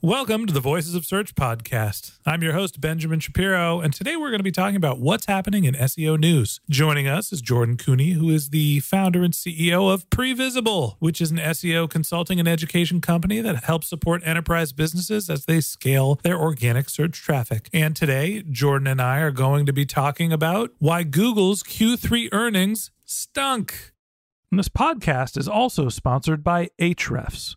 Welcome to the Voices of Search podcast. I'm your host, Benjamin Shapiro, and today we're going to be talking about what's happening in SEO news. Joining us is Jordan Koene, who is the founder and CEO of Previsible, which is an SEO consulting and education company that helps support enterprise businesses as they scale their organic search traffic. And today, Jordan and I are going to be talking about why Google's Q3 earnings stunk. And this podcast is also sponsored by Ahrefs.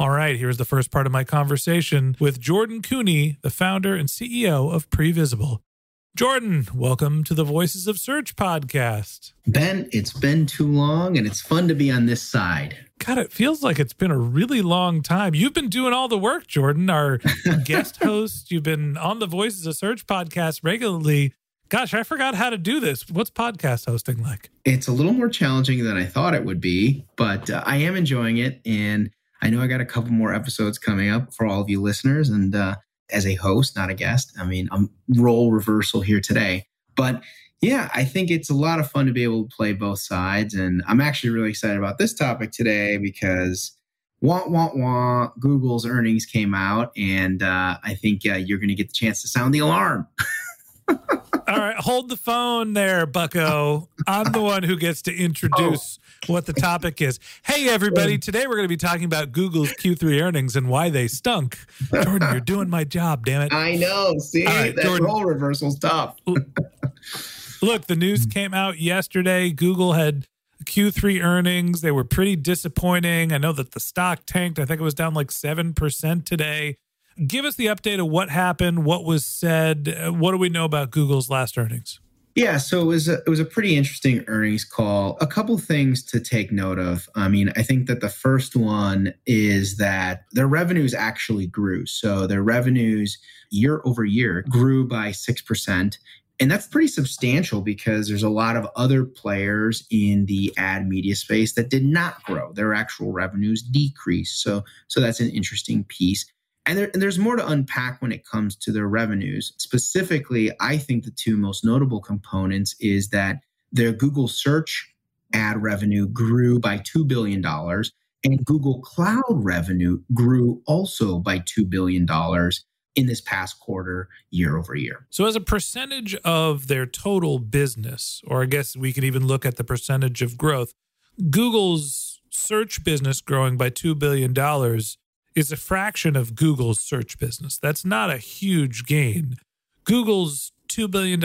All right, here's the first part of my conversation with Jordan Koene, the founder and CEO of Previsible. Jordan, welcome to the Voices of Search podcast. Ben, it's been too long and it's fun to be on this side. God, it feels like it's been a really long time. You've been doing all the work, Jordan, our guest host. You've been on the Voices of Search podcast regularly. Gosh, I forgot how to do this. What's podcast hosting like? It's a little more challenging than I thought it would be, but uh, I am enjoying it. And I know I got a couple more episodes coming up for all of you listeners. And uh, as a host, not a guest, I mean, I'm role reversal here today. But yeah, I think it's a lot of fun to be able to play both sides. And I'm actually really excited about this topic today because wah, wah, wah, Google's earnings came out. And uh, I think uh, you're going to get the chance to sound the alarm. All right, hold the phone there, Bucko. I'm the one who gets to introduce what the topic is. Hey, everybody. Today we're going to be talking about Google's Q3 earnings and why they stunk. Jordan, you're doing my job, damn it. I know. See, right, that Jordan. role reversal's tough. Look, the news came out yesterday. Google had Q3 earnings. They were pretty disappointing. I know that the stock tanked. I think it was down like 7% today. Give us the update of what happened, what was said. Uh, What do we know about Google's last earnings? Yeah, so it was a, it was a pretty interesting earnings call. A couple things to take note of. I mean, I think that the first one is that their revenues actually grew. So their revenues year over year grew by 6%. And that's pretty substantial because there's a lot of other players in the ad media space that did not grow. Their actual revenues decreased. So so that's an interesting piece. And, there, and there's more to unpack when it comes to their revenues. Specifically, I think the two most notable components is that their Google search ad revenue grew by $2 billion And Google Cloud revenue grew also by $2 billion in this past quarter, year over year. So, as a percentage of their total business, or I guess we could even look at the percentage of growth, Google's search business growing by $2 billion is a fraction of Google's search business. That's not a huge gain. Google's $2 billion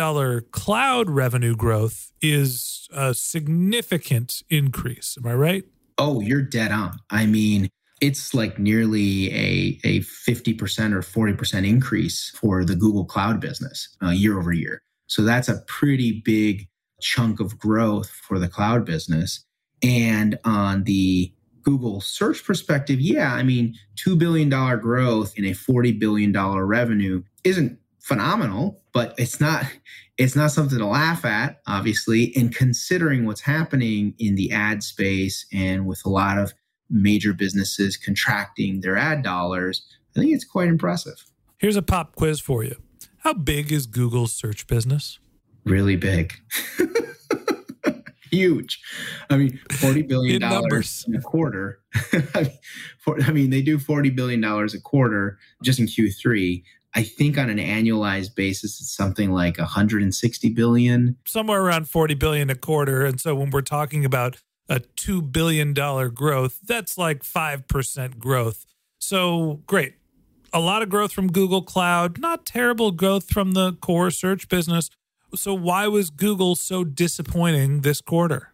cloud revenue growth is a significant increase. Am I right? Oh, you're dead on. I mean, it's like nearly a, a 50% or 40% increase for the Google Cloud business uh, year over year. So that's a pretty big chunk of growth for the cloud business. And on the Google search perspective, yeah, I mean, $2 billion growth in a $40 billion revenue isn't phenomenal, but it's not it's not something to laugh at, obviously. And considering what's happening in the ad space and with a lot of major businesses contracting their ad dollars, I think it's quite impressive. Here's a pop quiz for you. How big is Google's search business? Really big. Huge. I mean, $40 billion a quarter. I mean, they do $40 billion a quarter just in Q3. I think on an annualized basis, it's something like 160 billion. Somewhere around 40 billion a quarter. And so when we're talking about a $2 billion growth, that's like 5% growth. So great. A lot of growth from Google Cloud, not terrible growth from the core search business. So why was Google so disappointing this quarter?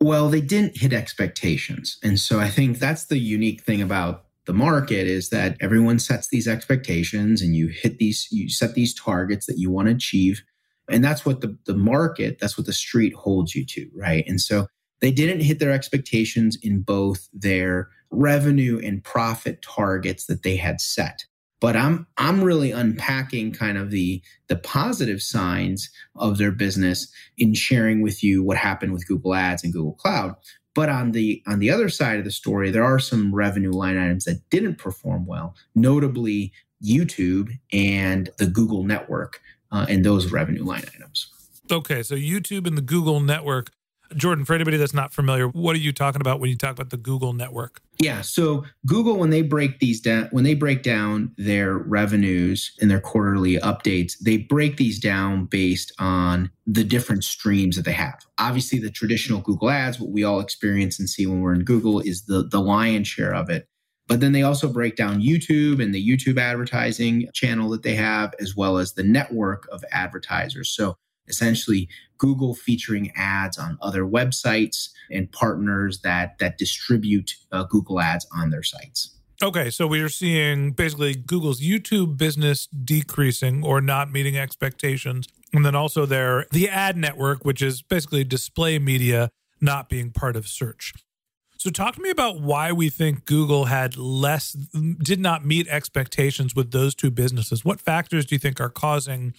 Well, they didn't hit expectations. And so I think that's the unique thing about the market is that everyone sets these expectations and you hit these, you set these targets that you want to achieve. And that's what the, the market, that's what the street holds you to, right? And so they didn't hit their expectations in both their revenue and profit targets that they had set. But I'm I'm really unpacking kind of the the positive signs of their business in sharing with you what happened with Google Ads and Google Cloud. But on the on the other side of the story, there are some revenue line items that didn't perform well, notably YouTube and the Google network uh, and those revenue line items. Okay, so YouTube and the Google network Jordan, for anybody that's not familiar, what are you talking about when you talk about the Google network? Yeah, so Google when they break these down when they break down their revenues in their quarterly updates, they break these down based on the different streams that they have. Obviously, the traditional Google Ads, what we all experience and see when we're in Google is the the lion's share of it. But then they also break down YouTube and the YouTube advertising channel that they have, as well as the network of advertisers. So essentially Google featuring ads on other websites and partners that that distribute uh, Google ads on their sites. Okay, so we are seeing basically Google's YouTube business decreasing or not meeting expectations, and then also their the ad network, which is basically display media, not being part of search. So talk to me about why we think Google had less did not meet expectations with those two businesses. What factors do you think are causing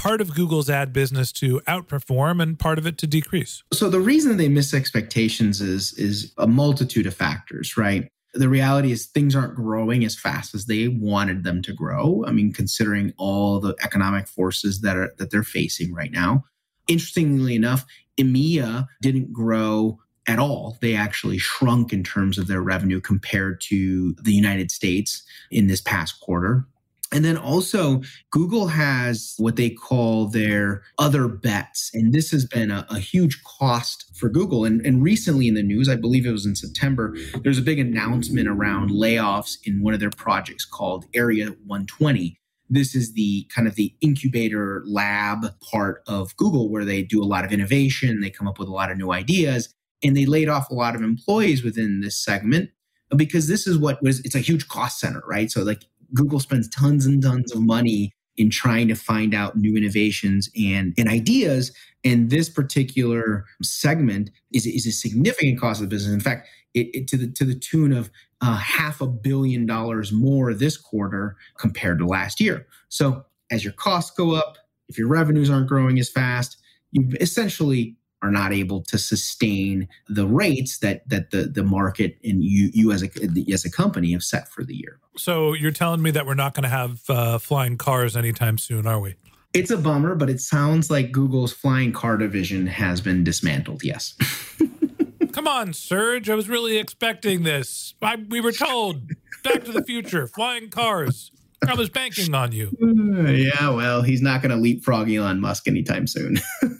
part of Google's ad business to outperform and part of it to decrease? So the reason they miss expectations is is a multitude of factors, right? The reality is things aren't growing as fast as they wanted them to grow. I mean, considering all the economic forces that are that they're facing right now. Interestingly enough, EMEA didn't grow at all. They actually shrunk in terms of their revenue compared to the United States in this past quarter. And then also, Google has what they call their other bets. And this has been a, a, huge cost for Google. And, and recently in the news, I believe it was in September, there's a big announcement around layoffs in one of their projects called Area 120. This is the kind of the incubator lab part of Google where they do a lot of innovation, they come up with a lot of new ideas, and they laid off a lot of employees within this segment because this is what was it's a huge cost center right so like Google spends tons and tons of money in trying to find out new innovations and, and ideas. And this particular segment is, is a significant cost of the business. In fact, it, it, to the to the tune of uh, half a billion dollars more this quarter compared to last year. So as your costs go up, if your revenues aren't growing as fast, you've essentially are not able to sustain the rates that that the the market and you you as a as a company have set for the year. So you're telling me that we're not going to have uh, flying cars anytime soon, are we? It's a bummer, but it sounds like Google's flying car division has been dismantled. Yes. Come on, Serge. I was really expecting this. I, we were told Back to the Future, flying cars. I was banking on you. Uh, yeah, well, he's not going to leapfrog Elon Musk anytime soon.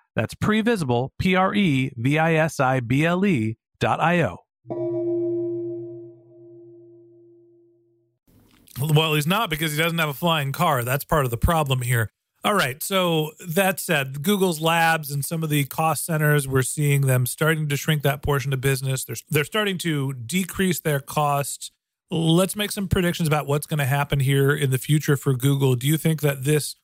That's previsible, P R E V I S I B L E dot I O. Well, he's not because he doesn't have a flying car. That's part of the problem here. All right. So that said, Google's labs and some of the cost centers, we're seeing them starting to shrink that portion of business. They're, they're starting to decrease their costs. Let's make some predictions about what's going to happen here in the future for Google. Do you think that this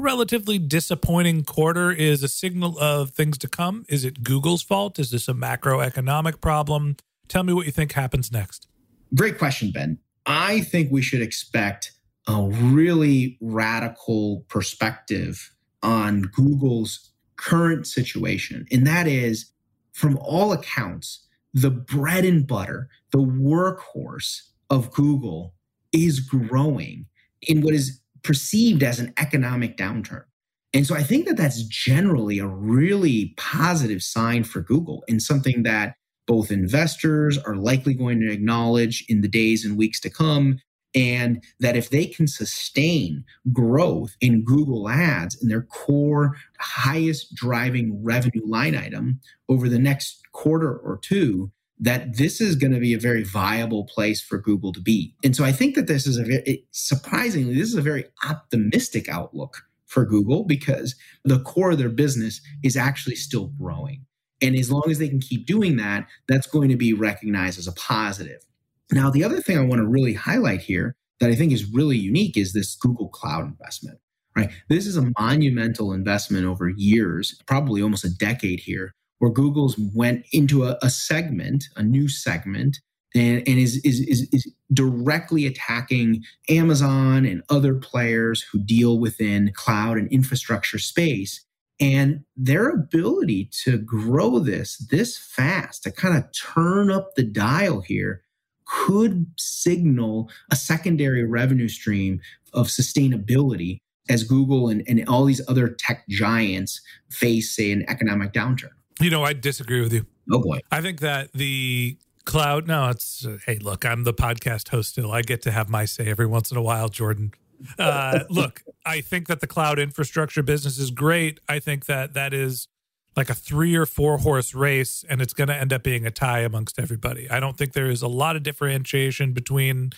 relatively disappointing quarter is a signal of things to come? Is it Google's fault? Is this a macroeconomic problem? Tell me what you think happens next. Great question, Ben. I think we should expect a really radical perspective on Google's current situation. And that is, from all accounts, the bread and butter, the workhorse of Google is growing in what is perceived as an economic downturn. And so I think that that's generally a really positive sign for Google and something that both investors are likely going to acknowledge in the days and weeks to come. And that if they can sustain growth in Google Ads in their core highest driving revenue line item over the next quarter or two, that this is going to be a very viable place for Google to be. And so I think that this is a very, surprisingly, this is a very optimistic outlook for Google because the core of their business is actually still growing. And as long as they can keep doing that, that's going to be recognized as a positive. Now, the other thing I want to really highlight here that I think is really unique is this Google Cloud investment, right? This is a monumental investment over years, probably almost a decade here, where Google's went into a, a segment, a new segment, and, and is, is, is, is directly attacking Amazon and other players who deal within cloud and infrastructure space. And their ability to grow this this fast, to kind of turn up the dial here, could signal a secondary revenue stream of sustainability as Google and, and all these other tech giants face, say, an economic downturn. You know, I disagree with you. Oh boy. I think that the cloud, no, it's, uh, hey, look, I'm the podcast host still. I get to have my say every once in a while, Jordan. Uh, look, I think that the cloud infrastructure business is great. I think that that is like a three or four horse race, and it's going to end up being a tie amongst everybody. I don't think there is a lot of differentiation between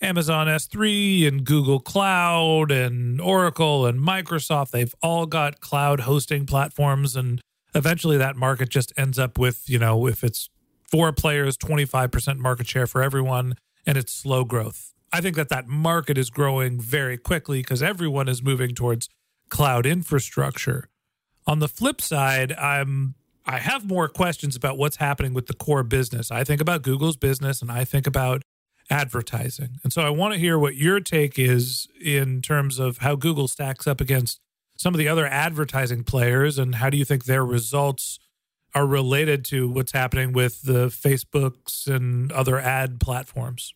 Amazon S3 and Google Cloud and Oracle and Microsoft. They've all got cloud hosting platforms and eventually that market just ends up with, you know, if it's four players, 25% market share for everyone, and it's slow growth. I think that that market is growing very quickly because everyone is moving towards cloud infrastructure. On the flip side, I'm I have more questions about what's happening with the core business. I think about Google's business and I think about advertising. And so I want to hear what your take is in terms of how Google stacks up against some of the other advertising players and how do you think their results are related to what's happening with the Facebooks and other ad platforms?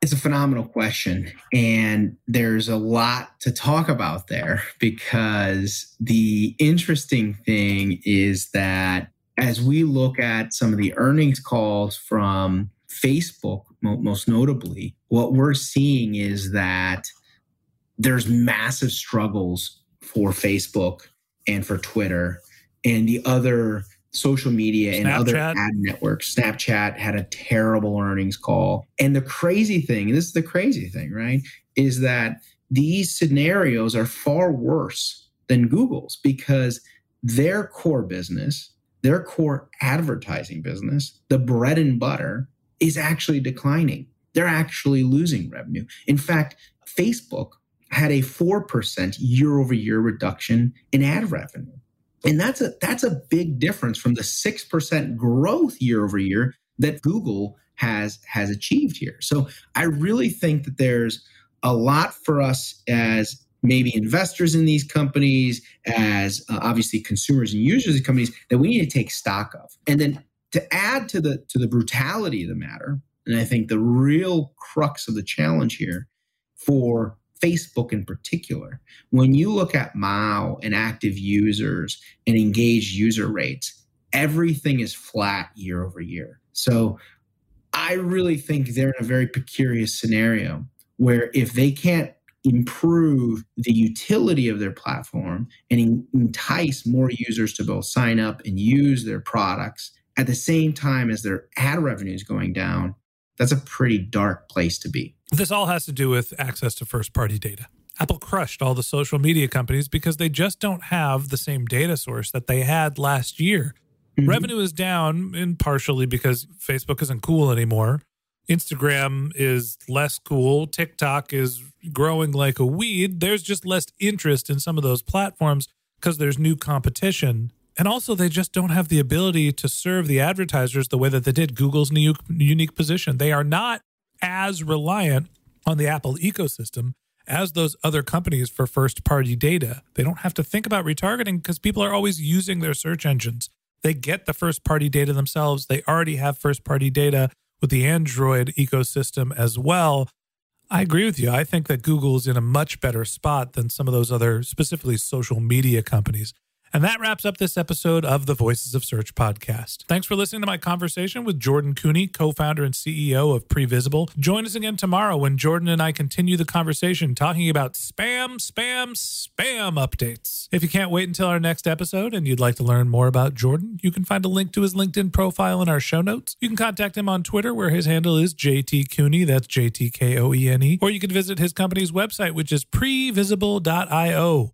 It's a phenomenal question. And there's a lot to talk about there because the interesting thing is that as we look at some of the earnings calls from Facebook, most notably, what we're seeing is that there's massive struggles for Facebook and for Twitter and the other social media and other ad networks. Snapchat had a terrible earnings call. And the crazy thing, and this is the crazy thing, right, is that these scenarios are far worse than Google's because their core business, their core advertising business, the bread and butter, is actually declining. They're actually losing revenue. In fact, Facebook had a 4% year over year reduction in ad revenue. And that's a that's a big difference from the 6% growth year over year that Google has has achieved here. So I really think that there's a lot for us as maybe investors in these companies, as uh, obviously consumers and users of companies that we need to take stock of. And then to add to the to the brutality of the matter, and I think the real crux of the challenge here for Facebook in particular, when you look at MAU and active users and engaged user rates, everything is flat year over year. So I really think they're in a very precarious scenario where if they can't improve the utility of their platform and entice more users to both sign up and use their products at the same time as their ad revenue is going down, that's a pretty dark place to be. This all has to do with access to first party data. Apple crushed all the social media companies because they just don't have the same data source that they had last year. Mm-hmm. Revenue is down, and partially because Facebook isn't cool anymore. Instagram is less cool. TikTok is growing like a weed. There's just less interest in some of those platforms because there's new competition. And also, they just don't have the ability to serve the advertisers the way that they did. Google's new, unique position. They are not as reliant on the Apple ecosystem as those other companies for first party data. They don't have to think about retargeting because people are always using their search engines. They get the first party data themselves. They already have first party data with the Android ecosystem as well. I agree with you. I think that Google is in a much better spot than some of those other, specifically social media companies. And that wraps up this episode of the Voices of Search podcast. Thanks for listening to my conversation with Jordan Koene, co founder and CEO of Previsible. Join us again tomorrow when Jordan and I continue the conversation talking about spam, spam, spam updates. If you can't wait until our next episode and you'd like to learn more about Jordan, you can find a link to his LinkedIn profile in our show notes. You can contact him on Twitter, where his handle is JT Koene, that's J T K O E N E, or you can visit his company's website, which is previsible.io.